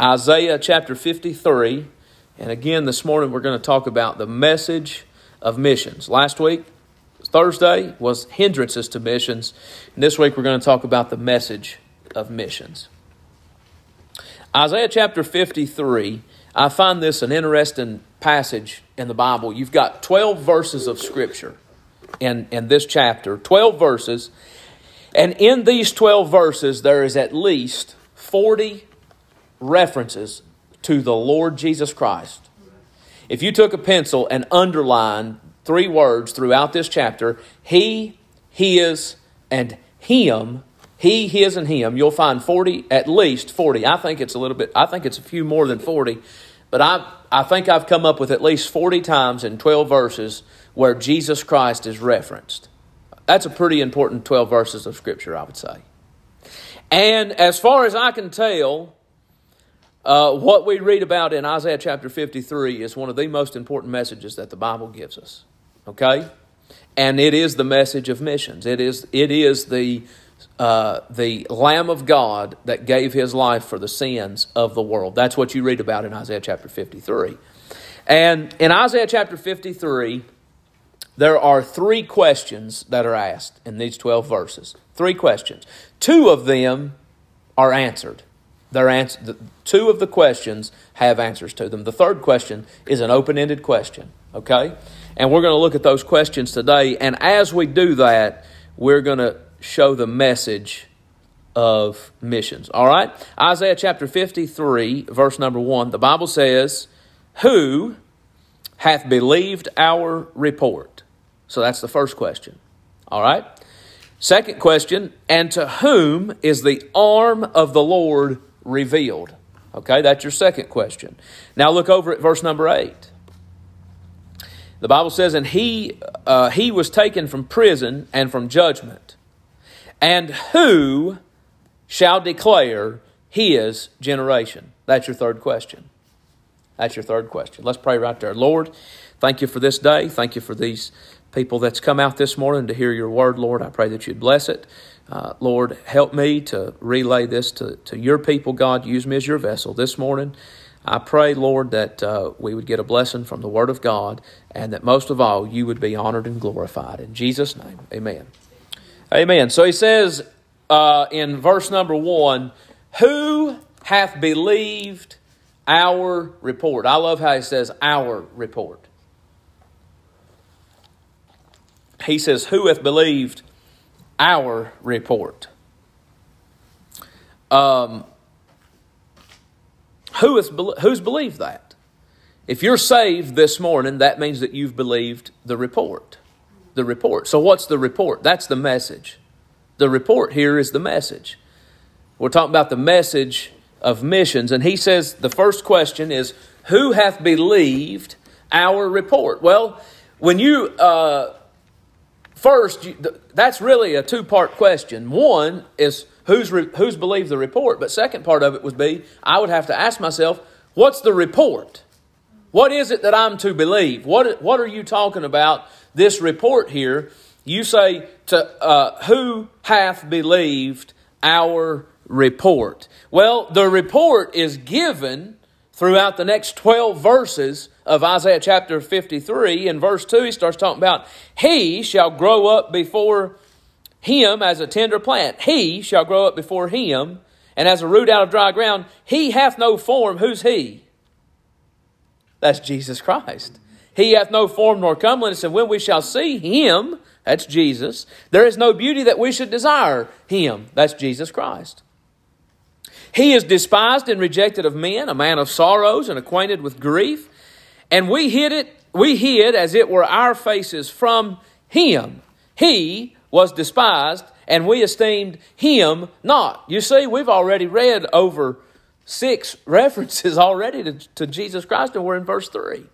Isaiah chapter 53. And again, this morning we're going to talk about the message of missions. Last week, Thursday, was hindrances to missions. And this week we're going to talk about the message of missions. Isaiah chapter 53, I find this an interesting passage in the Bible. You've got 12 verses of Scripture in, in this chapter, 12 verses. And in these 12 verses, there is at least 40 references to the Lord Jesus Christ. If you took a pencil and underlined three words throughout this chapter He, His, and Him, He, His, and Him, you'll find 40, at least 40. I think it's a little bit, I think it's a few more than 40, but I, I think I've come up with at least 40 times in 12 verses where Jesus Christ is referenced. That's a pretty important 12 verses of Scripture, I would say. And as far as I can tell, uh, what we read about in Isaiah chapter 53 is one of the most important messages that the Bible gives us. Okay? And it is the message of missions. It is, it is the, uh, the Lamb of God that gave his life for the sins of the world. That's what you read about in Isaiah chapter 53. And in Isaiah chapter 53, there are three questions that are asked in these 12 verses. Three questions. Two of them are answered. Their answer, the, two of the questions have answers to them. The third question is an open ended question, okay? And we're going to look at those questions today. And as we do that, we're going to show the message of missions. All right? Isaiah chapter 53, verse number 1, the Bible says, Who hath believed our report? So that's the first question. All right? Second question, and to whom is the arm of the Lord revealed? Okay, that's your second question. Now look over at verse number 8. The Bible says, And he, uh, he was taken from prison and from judgment. And who shall declare his generation? That's your third question. That's your third question. Let's pray right there. Lord, thank you for this day. Thank you for these people that's come out this morning to hear your word, Lord. I pray that you'd bless it. Uh, Lord, help me to relay this to, to your people, God. Use me as your vessel this morning. I pray, Lord, that uh, we would get a blessing from the Word of God and that most of all, you would be honored and glorified. In Jesus' name, amen. Amen. So he says uh, in verse number one, Who hath believed our report? I love how he says our report. He says, Who hath believed our report. Um, who is, who's believed that? If you're saved this morning, that means that you've believed the report. The report. So, what's the report? That's the message. The report here is the message. We're talking about the message of missions, and he says the first question is Who hath believed our report? Well, when you uh, First, that's really a two part question. One is who's, re, who's believed the report, but second part of it would be I would have to ask myself, what's the report? What is it that I'm to believe? What, what are you talking about, this report here? You say, to uh, who hath believed our report? Well, the report is given throughout the next 12 verses of Isaiah chapter 53. In verse 2, he starts talking about, He shall grow up before him as a tender plant. He shall grow up before him, and as a root out of dry ground. He hath no form. Who's he? That's Jesus Christ. He hath no form nor comeliness, and when we shall see him, that's Jesus, there is no beauty that we should desire him. That's Jesus Christ. He is despised and rejected of men, a man of sorrows and acquainted with grief. And we hid it, we hid as it were our faces from him. He was despised, and we esteemed him not. You see, we've already read over six references already to, to Jesus Christ, and we're in verse 3.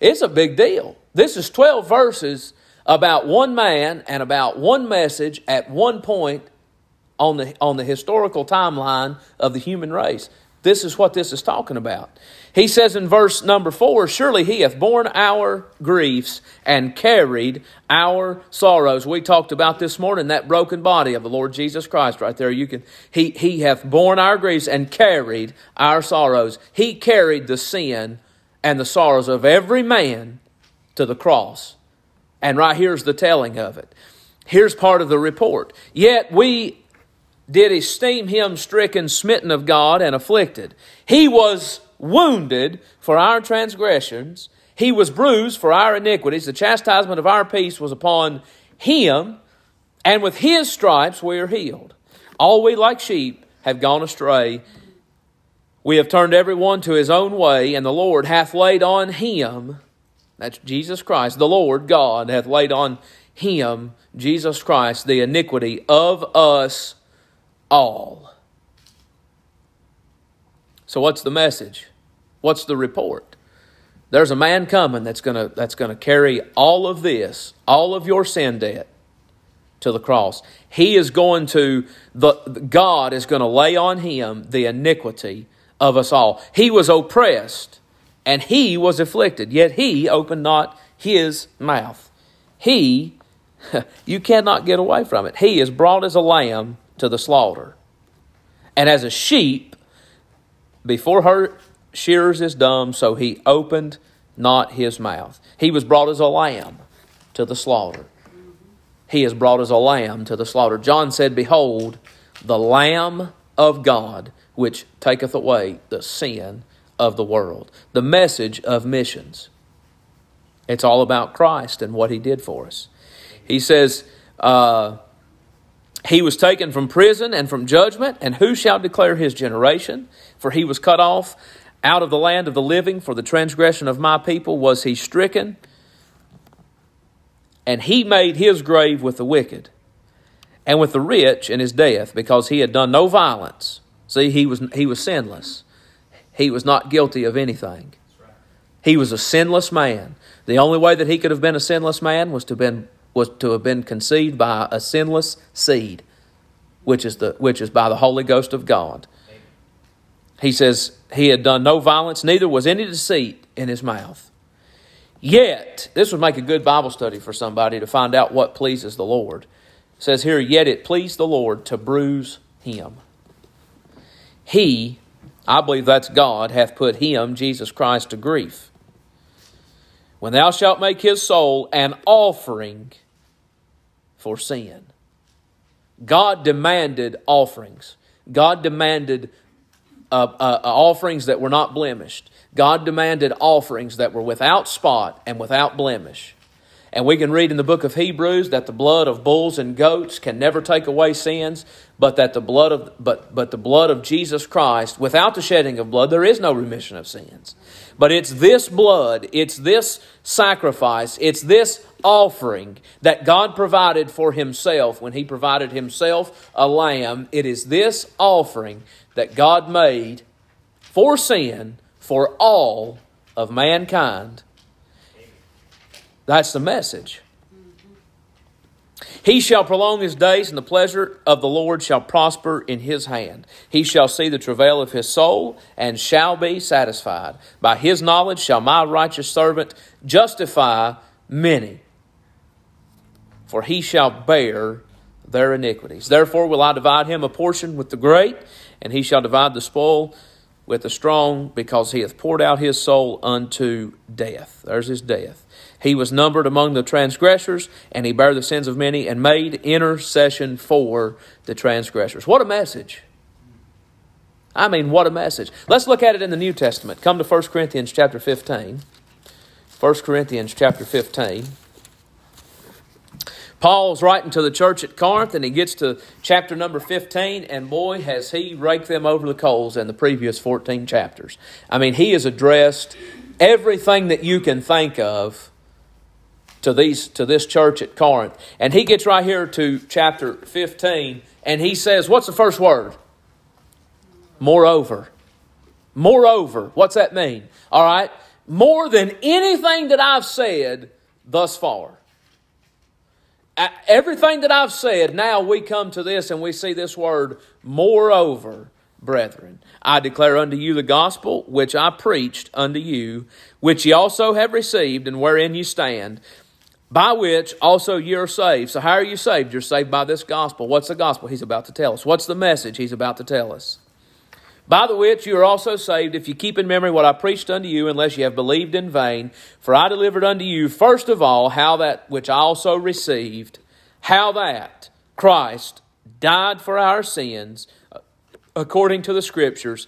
It's a big deal. This is 12 verses about one man and about one message at one point on the, on the historical timeline of the human race. this is what this is talking about. He says in verse number four, Surely he hath borne our griefs and carried our sorrows. We talked about this morning that broken body of the Lord Jesus Christ right there. You can he he hath borne our griefs and carried our sorrows. He carried the sin and the sorrows of every man to the cross. And right here's the telling of it. Here's part of the report. Yet we did esteem him stricken, smitten of God, and afflicted. He was wounded for our transgressions, he was bruised for our iniquities. The chastisement of our peace was upon him, and with his stripes we are healed. All we like sheep have gone astray. We have turned every one to his own way, and the Lord hath laid on him, that's Jesus Christ, the Lord God hath laid on him, Jesus Christ, the iniquity of us all. So, what's the message? What's the report? There's a man coming that's going to that's going to carry all of this, all of your sin debt to the cross. He is going to the God is going to lay on him the iniquity of us all. He was oppressed and he was afflicted, yet he opened not his mouth. He you cannot get away from it. He is brought as a lamb to the slaughter. And as a sheep, before her shearers is dumb, so he opened not his mouth. He was brought as a lamb to the slaughter. He is brought as a lamb to the slaughter. John said, Behold, the Lamb of God, which taketh away the sin of the world. The message of missions. It's all about Christ and what he did for us. He says, uh, he was taken from prison and from judgment, and who shall declare his generation? For he was cut off out of the land of the living, for the transgression of my people was he stricken, and he made his grave with the wicked, and with the rich in his death, because he had done no violence. See, he was, he was sinless. He was not guilty of anything. He was a sinless man. The only way that he could have been a sinless man was to have been was to have been conceived by a sinless seed, which is, the, which is by the Holy Ghost of God. He says, He had done no violence, neither was any deceit in his mouth. Yet, this would make a good Bible study for somebody to find out what pleases the Lord. It says here, Yet it pleased the Lord to bruise him. He, I believe that's God, hath put him, Jesus Christ, to grief. When thou shalt make his soul an offering for sin. God demanded offerings. God demanded uh, uh, uh, offerings that were not blemished. God demanded offerings that were without spot and without blemish. And we can read in the book of Hebrews that the blood of bulls and goats can never take away sins, but that the blood of but but the blood of Jesus Christ, without the shedding of blood, there is no remission of sins. But it's this blood, it's this sacrifice, it's this offering that God provided for Himself when He provided Himself a lamb. It is this offering that God made for sin for all of mankind. That's the message. He shall prolong his days, and the pleasure of the Lord shall prosper in his hand. He shall see the travail of his soul, and shall be satisfied. By his knowledge shall my righteous servant justify many, for he shall bear their iniquities. Therefore will I divide him a portion with the great, and he shall divide the spoil with the strong, because he hath poured out his soul unto death. There's his death. He was numbered among the transgressors, and he bare the sins of many and made intercession for the transgressors. What a message! I mean, what a message. Let's look at it in the New Testament. Come to 1 Corinthians chapter 15. 1 Corinthians chapter 15. Paul's writing to the church at Corinth, and he gets to chapter number 15, and boy, has he raked them over the coals in the previous 14 chapters. I mean, he has addressed everything that you can think of to these to this church at Corinth. And he gets right here to chapter 15 and he says, what's the first word? Moreover. Moreover. What's that mean? All right? More than anything that I've said thus far. Everything that I've said, now we come to this and we see this word moreover brethren. I declare unto you the gospel which I preached unto you, which ye also have received, and wherein ye stand, by which also ye are saved. So, how are you saved? You're saved by this gospel. What's the gospel? He's about to tell us. What's the message he's about to tell us? By the which you are also saved, if you keep in memory what I preached unto you, unless you have believed in vain. For I delivered unto you, first of all, how that which I also received, how that Christ died for our sins uh, according to the Scriptures,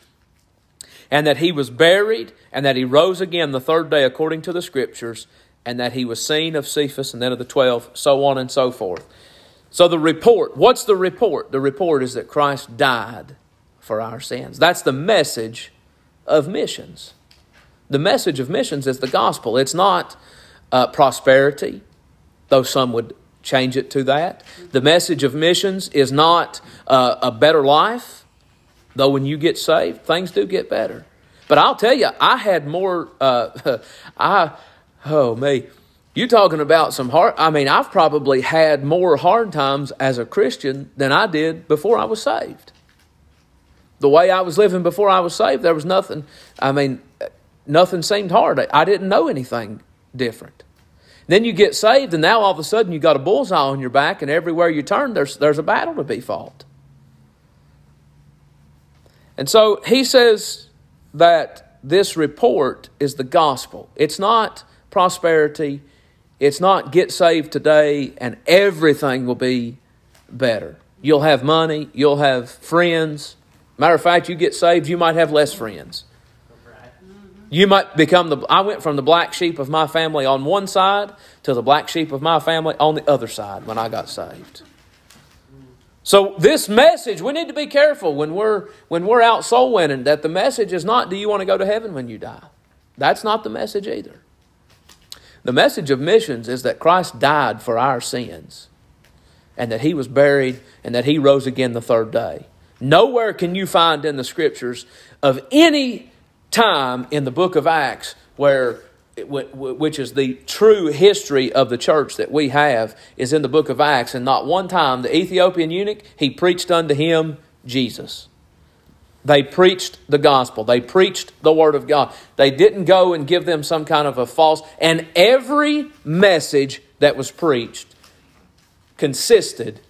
and that he was buried, and that he rose again the third day according to the Scriptures, and that he was seen of Cephas and then of the twelve, so on and so forth. So the report, what's the report? The report is that Christ died for our sins. That's the message of missions. The message of missions is the gospel. It's not uh, prosperity, though some would change it to that. The message of missions is not uh, a better life, though when you get saved, things do get better. But I'll tell you, I had more. Uh, I oh me, you talking about some hard? I mean, I've probably had more hard times as a Christian than I did before I was saved. The way I was living before I was saved, there was nothing. I mean, nothing seemed hard. I didn't know anything different. Then you get saved, and now all of a sudden you got a bullseye on your back, and everywhere you turn, there's, there's a battle to be fought. And so he says that this report is the gospel. It's not prosperity, it's not get saved today and everything will be better. You'll have money, you'll have friends. Matter of fact, you get saved, you might have less friends. You might become the. I went from the black sheep of my family on one side to the black sheep of my family on the other side when I got saved. So this message, we need to be careful when we're when we're out soul winning. That the message is not, "Do you want to go to heaven when you die?" That's not the message either. The message of missions is that Christ died for our sins, and that He was buried, and that He rose again the third day. Nowhere can you find in the Scriptures of any time in the book of Acts where which is the true history of the church that we have is in the book of Acts. And not one time the Ethiopian eunuch he preached unto him Jesus. They preached the gospel. They preached the word of God. They didn't go and give them some kind of a false and every message that was preached consisted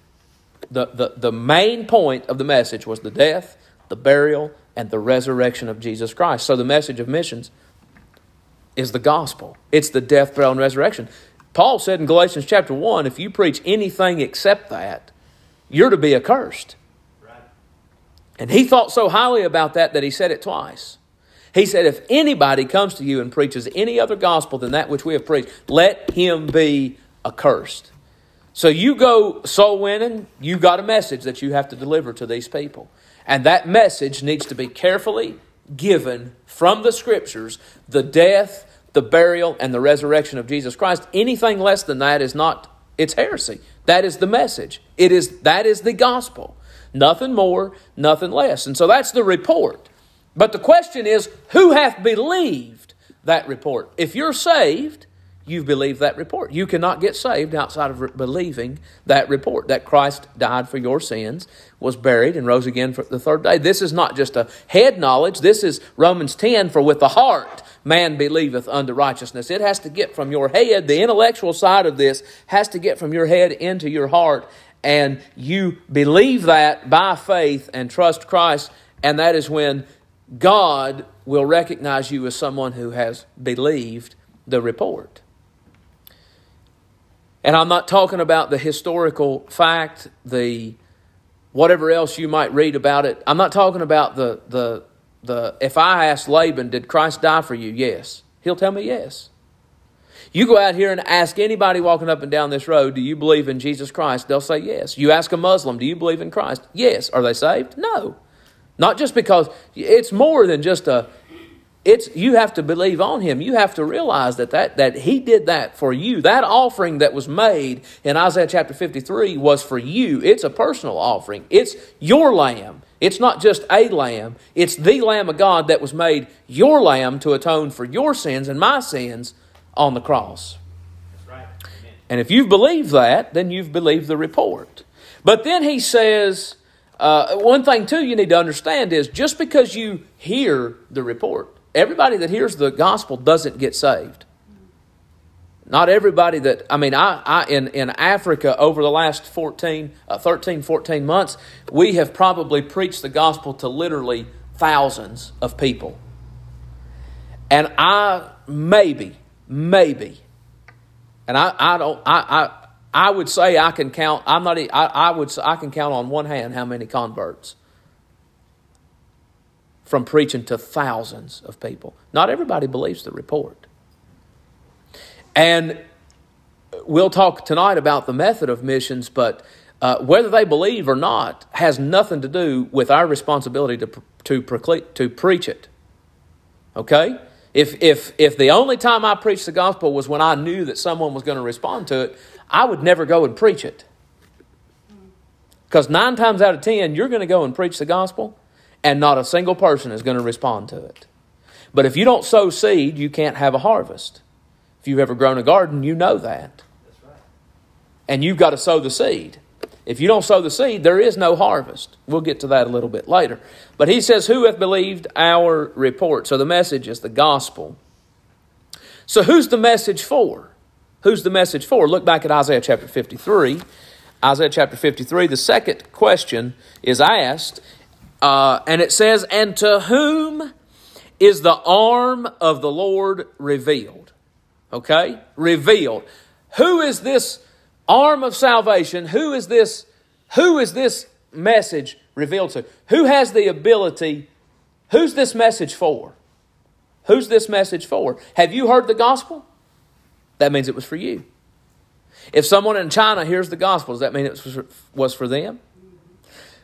the, the, the main point of the message was the death the burial and the resurrection of Jesus Christ. So the message of missions is the gospel. It's the death, burial, and resurrection. Paul said in Galatians chapter 1 if you preach anything except that, you're to be accursed. Right. And he thought so highly about that that he said it twice. He said, If anybody comes to you and preaches any other gospel than that which we have preached, let him be accursed. So you go soul winning, you got a message that you have to deliver to these people. And that message needs to be carefully given from the scriptures the death, the burial, and the resurrection of Jesus Christ. Anything less than that is not, it's heresy. That is the message. It is, that is the gospel. Nothing more, nothing less. And so that's the report. But the question is, who hath believed that report? If you're saved, you've believed that report. You cannot get saved outside of believing that report that Christ died for your sins, was buried, and rose again for the third day. This is not just a head knowledge. This is Romans 10 for with the heart man believeth unto righteousness. It has to get from your head, the intellectual side of this has to get from your head into your heart. And you believe that by faith and trust Christ. And that is when God will recognize you as someone who has believed the report. And I'm not talking about the historical fact, the whatever else you might read about it. I'm not talking about the the the if I ask Laban, did Christ die for you? Yes. He'll tell me yes. You go out here and ask anybody walking up and down this road, do you believe in Jesus Christ? They'll say yes. You ask a Muslim, do you believe in Christ? Yes. Are they saved? No. Not just because it's more than just a it's you have to believe on him. You have to realize that, that that he did that for you. That offering that was made in isaiah chapter 53 was for you. It's a personal offering. It's your lamb. It's not just a lamb. It's the lamb of god that was made your lamb to atone for your sins and my sins on the cross. Right. and if you've believed that then you've believed the report. But then he says uh, one thing too you need to understand is just because you hear the report, everybody that hears the gospel doesn't get saved. Not everybody that, I mean, I, I in, in Africa over the last 14, uh, 13, 14 months, we have probably preached the gospel to literally thousands of people. And I, maybe, maybe, and I, I don't, I, I, I would say I can count, I'm not, I, I would, I can count on one hand how many converts from preaching to thousands of people. Not everybody believes the report. And we'll talk tonight about the method of missions, but uh, whether they believe or not has nothing to do with our responsibility to, to, to preach it. Okay? If, if, if the only time I preached the gospel was when I knew that someone was going to respond to it, I would never go and preach it. Because nine times out of ten, you're going to go and preach the gospel, and not a single person is going to respond to it. But if you don't sow seed, you can't have a harvest. If you've ever grown a garden, you know that. And you've got to sow the seed. If you don't sow the seed, there is no harvest. We'll get to that a little bit later. But he says, Who hath believed our report? So the message is the gospel. So who's the message for? Who's the message for? Look back at Isaiah chapter 53. Isaiah chapter 53, the second question is asked, uh, and it says, And to whom is the arm of the Lord revealed? Okay? Revealed. Who is this arm of salvation? Who is this who is this message revealed to? Who has the ability? Who's this message for? Who's this message for? Have you heard the gospel? That means it was for you. If someone in China hears the gospel, does that mean it was for them?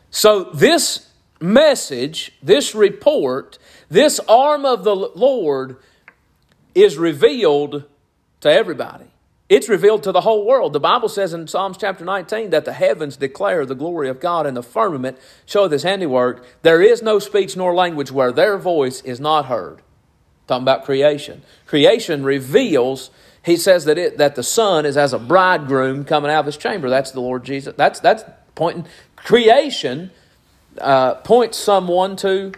So, this message, this report, this arm of the Lord is revealed to everybody. It's revealed to the whole world. The Bible says in Psalms chapter 19 that the heavens declare the glory of God and the firmament show his handiwork. There is no speech nor language where their voice is not heard. Talking about creation. Creation reveals, he says that it that the sun is as a bridegroom coming out of his chamber. That's the Lord Jesus. That's that's pointing creation uh, points someone to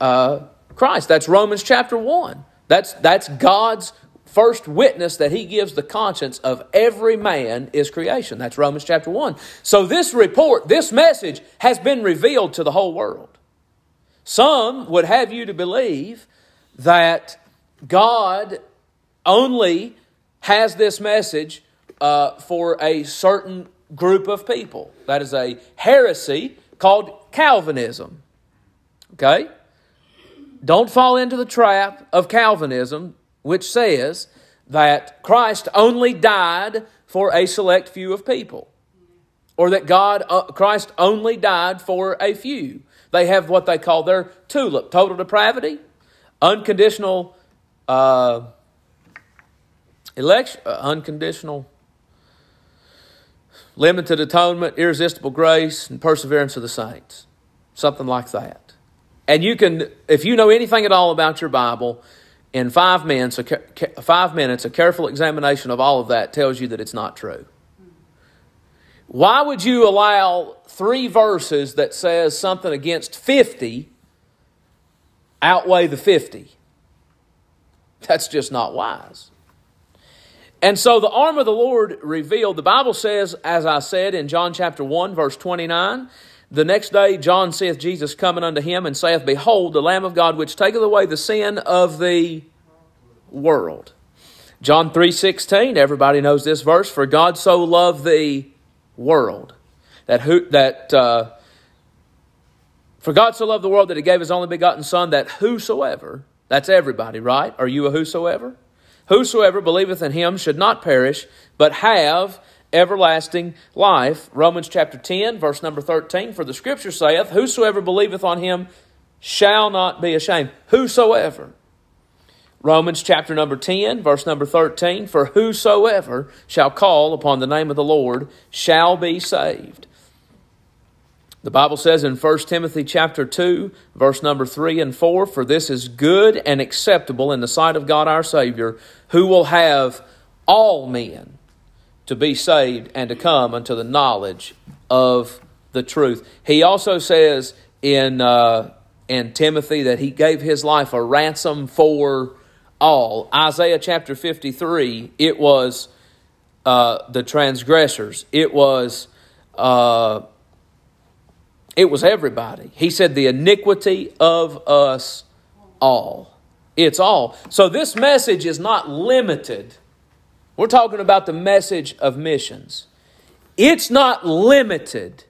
uh, Christ. That's Romans chapter 1. That's that's God's first witness that he gives the conscience of every man is creation. That's Romans chapter 1. So this report, this message has been revealed to the whole world. Some would have you to believe that God only has this message uh, for a certain group of people. That is a heresy called Calvinism. Okay? Don't fall into the trap of Calvinism which says that Christ only died for a select few of people, or that God, uh, Christ only died for a few. They have what they call their TULIP total depravity, unconditional uh, election, uh, unconditional limited atonement, irresistible grace, and perseverance of the saints. Something like that. And you can, if you know anything at all about your Bible, in five minutes, a, five minutes, a careful examination of all of that tells you that it's not true. Why would you allow three verses that says something against 50 outweigh the 50? That's just not wise. And so the arm of the Lord revealed, the Bible says, as I said in John chapter 1, verse 29, the next day, John seeth Jesus coming unto him and saith, Behold, the Lamb of God which taketh away the sin of the world. John 3.16, everybody knows this verse, For God so loved the world, that, who, that uh, for God so loved the world that he gave his only begotten Son, that whosoever, that's everybody, right? Are you a whosoever? Whosoever believeth in him should not perish, but have everlasting life. Romans chapter 10, verse number 13. For the scripture saith, Whosoever believeth on him shall not be ashamed. Whosoever. Romans chapter number 10, verse number 13. For whosoever shall call upon the name of the Lord shall be saved. The Bible says in 1 Timothy chapter 2, verse number 3 and 4, For this is good and acceptable in the sight of God our Savior, who will have all men to be saved and to come unto the knowledge of the truth. He also says in uh, in Timothy that he gave his life a ransom for all. Isaiah chapter 53, it was uh, the transgressors. It was uh, it was everybody. He said the iniquity of us all. It's all. So this message is not limited. We're talking about the message of missions. It's not limited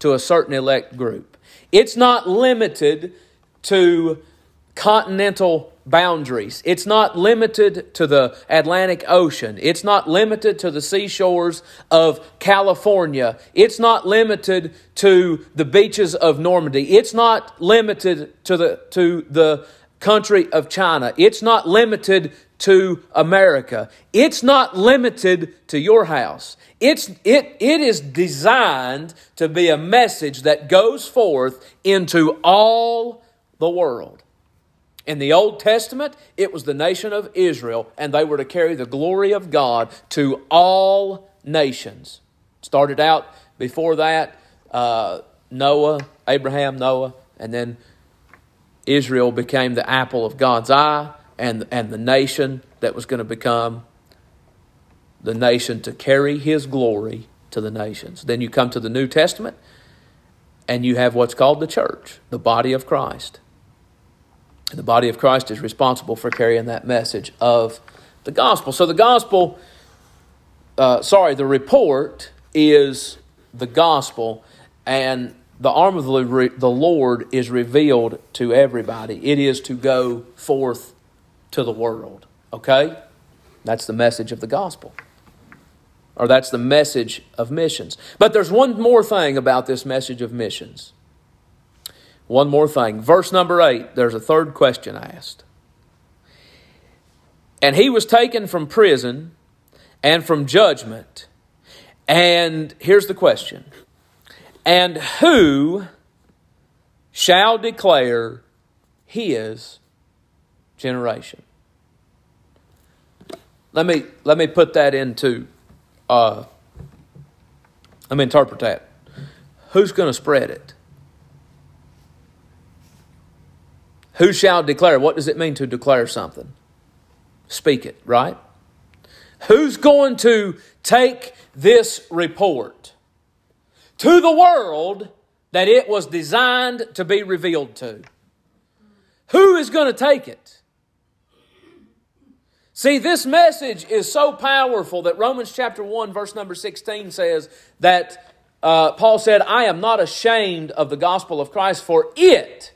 to a certain elect group. It's not limited to continental boundaries. It's not limited to the Atlantic Ocean. It's not limited to the seashores of California. It's not limited to the beaches of Normandy. It's not limited to the, to the country of China. It's not limited to America. It's not limited to your house. It's, it, it is designed to be a message that goes forth into all the world. In the Old Testament, it was the nation of Israel, and they were to carry the glory of God to all nations. Started out before that, uh, Noah, Abraham, Noah, and then Israel became the apple of God's eye and, and the nation that was going to become the nation to carry his glory to the nations. Then you come to the New Testament and you have what's called the church, the body of Christ. The body of Christ is responsible for carrying that message of the gospel. So the gospel, uh, sorry, the report is the gospel, and the arm of the Lord is revealed to everybody. It is to go forth to the world. Okay? That's the message of the gospel. Or that's the message of missions. But there's one more thing about this message of missions. One more thing. Verse number 8, there's a third question asked. And he was taken from prison and from judgment. And here's the question And who shall declare his generation? Let me let me put that into uh, let me interpret that. Who's going to spread it? Who shall declare? What does it mean to declare something? Speak it, right? Who's going to take this report to the world that it was designed to be revealed to? Who is going to take it? See, this message is so powerful that Romans chapter 1, verse number 16 says that uh, Paul said, I am not ashamed of the gospel of Christ, for it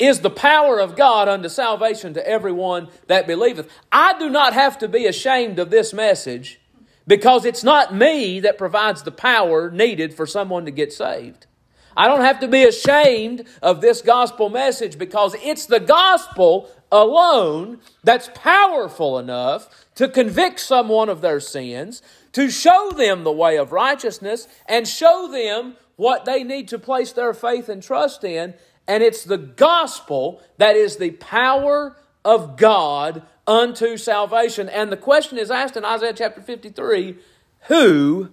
is the power of God unto salvation to everyone that believeth. I do not have to be ashamed of this message because it's not me that provides the power needed for someone to get saved. I don't have to be ashamed of this gospel message because it's the gospel alone that's powerful enough to convict someone of their sins, to show them the way of righteousness, and show them what they need to place their faith and trust in. And it's the gospel that is the power of God unto salvation. And the question is asked in Isaiah chapter 53 who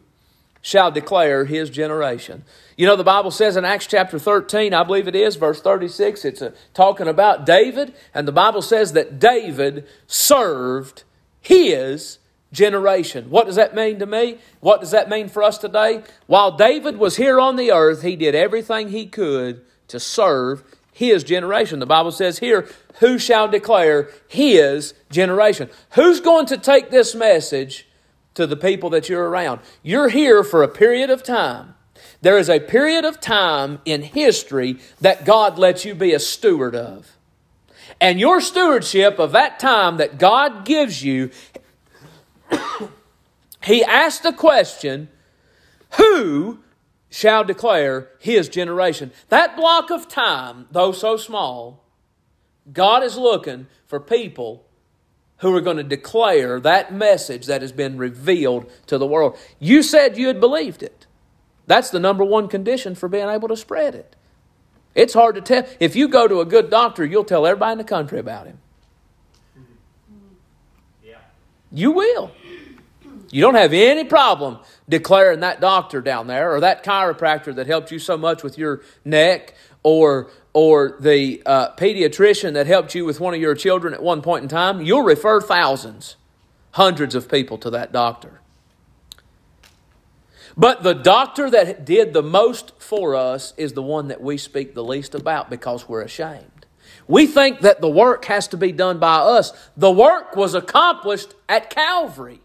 shall declare his generation? You know, the Bible says in Acts chapter 13, I believe it is, verse 36, it's a, talking about David, and the Bible says that David served his generation. What does that mean to me? What does that mean for us today? While David was here on the earth, he did everything he could to serve his generation. The Bible says here, who shall declare his generation? Who's going to take this message to the people that you're around? You're here for a period of time. There is a period of time in history that God lets you be a steward of. And your stewardship of that time that God gives you, He asked the question, Who shall declare His generation? That block of time, though so small, God is looking for people who are going to declare that message that has been revealed to the world. You said you had believed it. That's the number one condition for being able to spread it. It's hard to tell. If you go to a good doctor, you'll tell everybody in the country about him. Yeah. You will. You don't have any problem declaring that doctor down there or that chiropractor that helped you so much with your neck or or the uh, pediatrician that helped you with one of your children at one point in time. You'll refer thousands, hundreds of people to that doctor. But the doctor that did the most for us is the one that we speak the least about because we're ashamed. We think that the work has to be done by us. The work was accomplished at Calvary.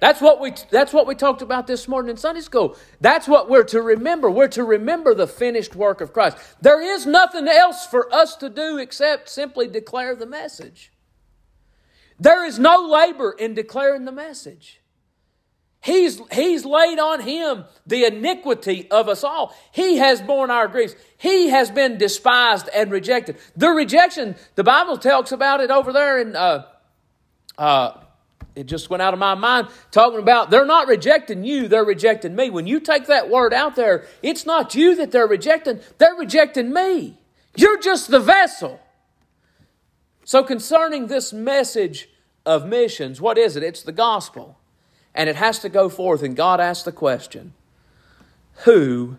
That's what we that's what we talked about this morning in Sunday school. That's what we're to remember. We're to remember the finished work of Christ. There is nothing else for us to do except simply declare the message. There is no labor in declaring the message. He's, he's laid on him the iniquity of us all. He has borne our griefs. He has been despised and rejected. The rejection, the Bible talks about it over there in, uh, uh, it just went out of my mind, talking about they're not rejecting you, they're rejecting me. When you take that word out there, it's not you that they're rejecting, they're rejecting me. You're just the vessel. So, concerning this message of missions, what is it? It's the gospel and it has to go forth. And God asked the question Who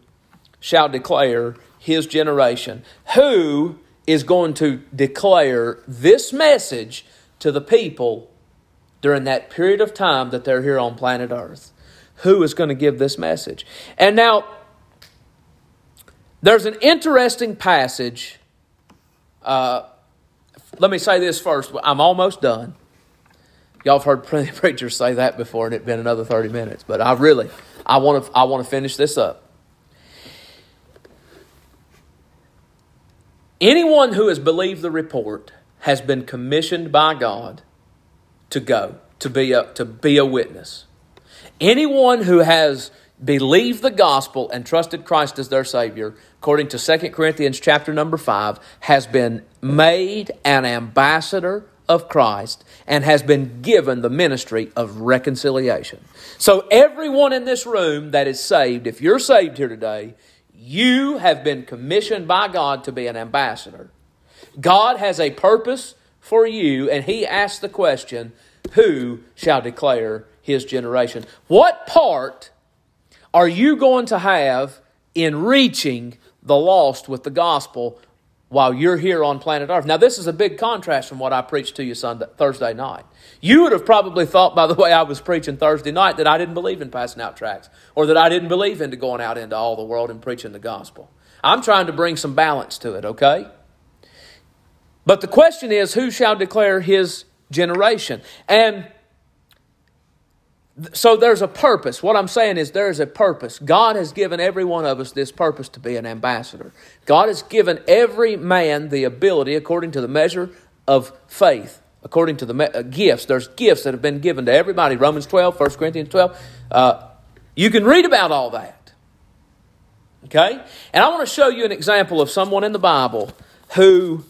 shall declare his generation? Who is going to declare this message to the people during that period of time that they're here on planet Earth? Who is going to give this message? And now, there's an interesting passage. Uh, let me say this first. I'm almost done. Y'all have heard plenty of preachers say that before, and it's been another 30 minutes. But I really, I want to, I want to finish this up. Anyone who has believed the report has been commissioned by God to go, to be a, to be a witness. Anyone who has believed the gospel and trusted Christ as their Savior, according to 2 Corinthians chapter number 5, has been made an ambassador of Christ and has been given the ministry of reconciliation. So, everyone in this room that is saved, if you're saved here today, you have been commissioned by God to be an ambassador. God has a purpose for you, and He asked the question who shall declare His generation? What part are you going to have in reaching the lost with the gospel while you're here on planet Earth. Now, this is a big contrast from what I preached to you Sunday, Thursday night. You would have probably thought, by the way I was preaching Thursday night, that I didn't believe in passing out tracts or that I didn't believe in going out into all the world and preaching the gospel. I'm trying to bring some balance to it, okay? But the question is, who shall declare his generation? And so there's a purpose. What I'm saying is there's a purpose. God has given every one of us this purpose to be an ambassador. God has given every man the ability, according to the measure of faith, according to the me- uh, gifts. There's gifts that have been given to everybody. Romans 12, 1 Corinthians 12. Uh, you can read about all that. Okay? And I want to show you an example of someone in the Bible who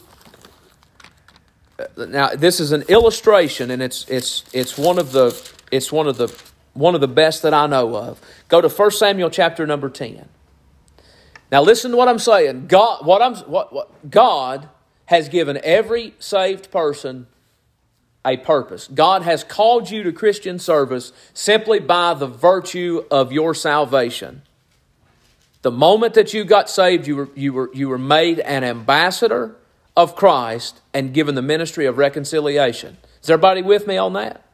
now this is an illustration and it's it's it's one of the it's one of the one of the best that I know of. Go to 1 Samuel chapter number 10. Now listen to what I'm saying. God what I'm what, what God has given every saved person a purpose. God has called you to Christian service simply by the virtue of your salvation. The moment that you got saved, you were, you were, you were made an ambassador of Christ and given the ministry of reconciliation. Is everybody with me on that?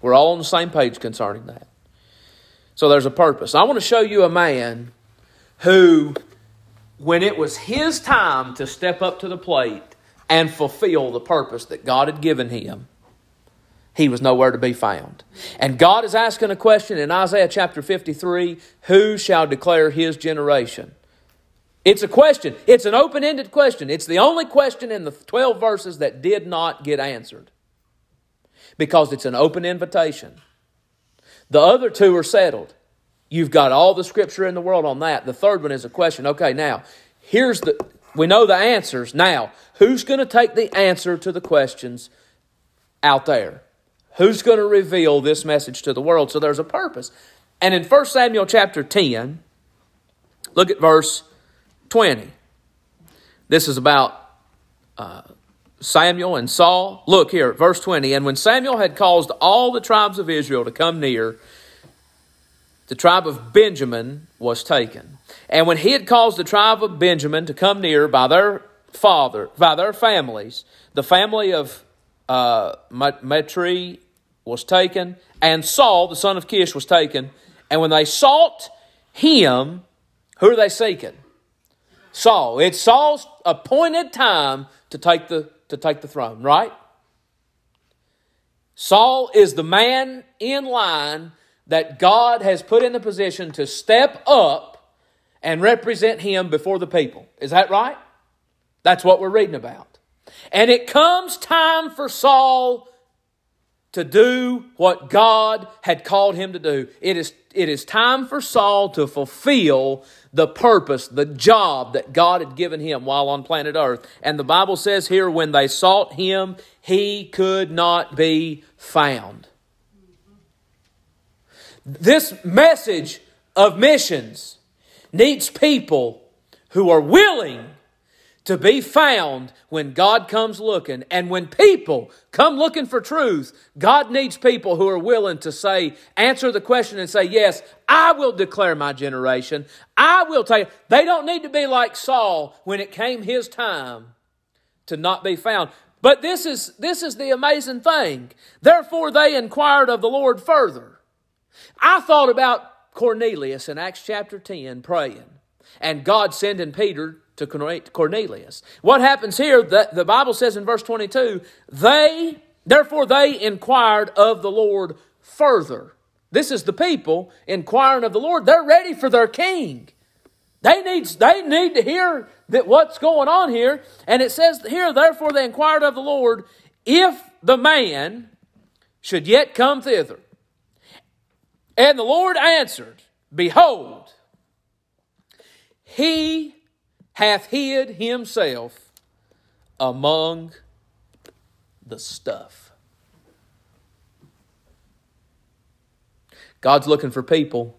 We're all on the same page concerning that. So there's a purpose. I want to show you a man who, when it was his time to step up to the plate and fulfill the purpose that God had given him, he was nowhere to be found. And God is asking a question in Isaiah chapter 53 Who shall declare his generation? It's a question. It's an open ended question. It's the only question in the 12 verses that did not get answered because it's an open invitation. The other two are settled. You've got all the scripture in the world on that. The third one is a question. Okay, now, here's the, we know the answers. Now, who's going to take the answer to the questions out there? Who's going to reveal this message to the world? So there's a purpose. And in 1 Samuel chapter 10, look at verse 20. This is about uh, Samuel and Saul. Look here, verse 20. And when Samuel had caused all the tribes of Israel to come near, the tribe of Benjamin was taken. And when he had caused the tribe of Benjamin to come near by their father, by their families, the family of uh, Matri was taken, and Saul, the son of Kish, was taken. And when they sought him, who are they seeking? Saul. It's Saul's appointed time to take the, to take the throne, right? Saul is the man in line that God has put in the position to step up and represent him before the people. Is that right? That's what we're reading about. And it comes time for Saul to do what God had called him to do. It is, it is time for Saul to fulfill the purpose, the job that God had given him while on planet Earth. And the Bible says here, when they sought him, he could not be found. This message of missions needs people who are willing to be found when God comes looking. And when people come looking for truth, God needs people who are willing to say, answer the question and say, Yes, I will declare my generation. I will take. They don't need to be like Saul when it came his time to not be found. But this is, this is the amazing thing. Therefore, they inquired of the Lord further. I thought about Cornelius in Acts chapter 10 praying, and God sending Peter to Cornelius. What happens here, the, the Bible says in verse 22, they, therefore they inquired of the Lord further. This is the people inquiring of the Lord. They're ready for their king. They need, they need to hear that what's going on here. And it says here, therefore they inquired of the Lord, if the man should yet come thither. And the Lord answered, Behold, he hath hid himself among the stuff. God's looking for people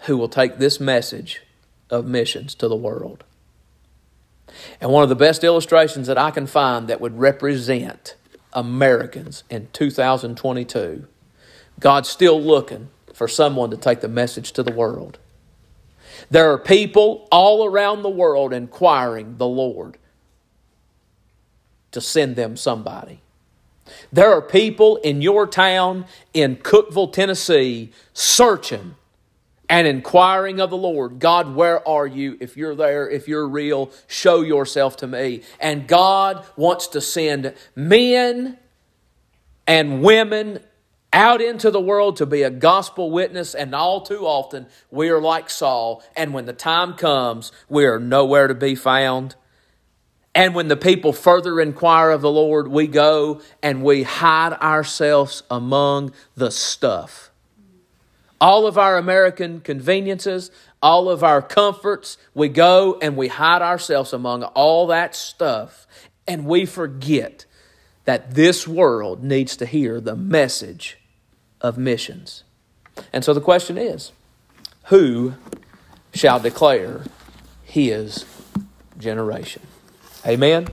who will take this message of missions to the world. And one of the best illustrations that I can find that would represent Americans in 2022, God's still looking for someone to take the message to the world. There are people all around the world inquiring the Lord to send them somebody. There are people in your town in Cookeville, Tennessee, searching and inquiring of the Lord God, where are you? If you're there, if you're real, show yourself to me. And God wants to send men and women out into the world to be a gospel witness, and all too often we are like Saul, and when the time comes, we are nowhere to be found. And when the people further inquire of the Lord, we go and we hide ourselves among the stuff. All of our American conveniences, all of our comforts, we go and we hide ourselves among all that stuff, and we forget that this world needs to hear the message of missions. And so the question is who shall declare his generation? Amen.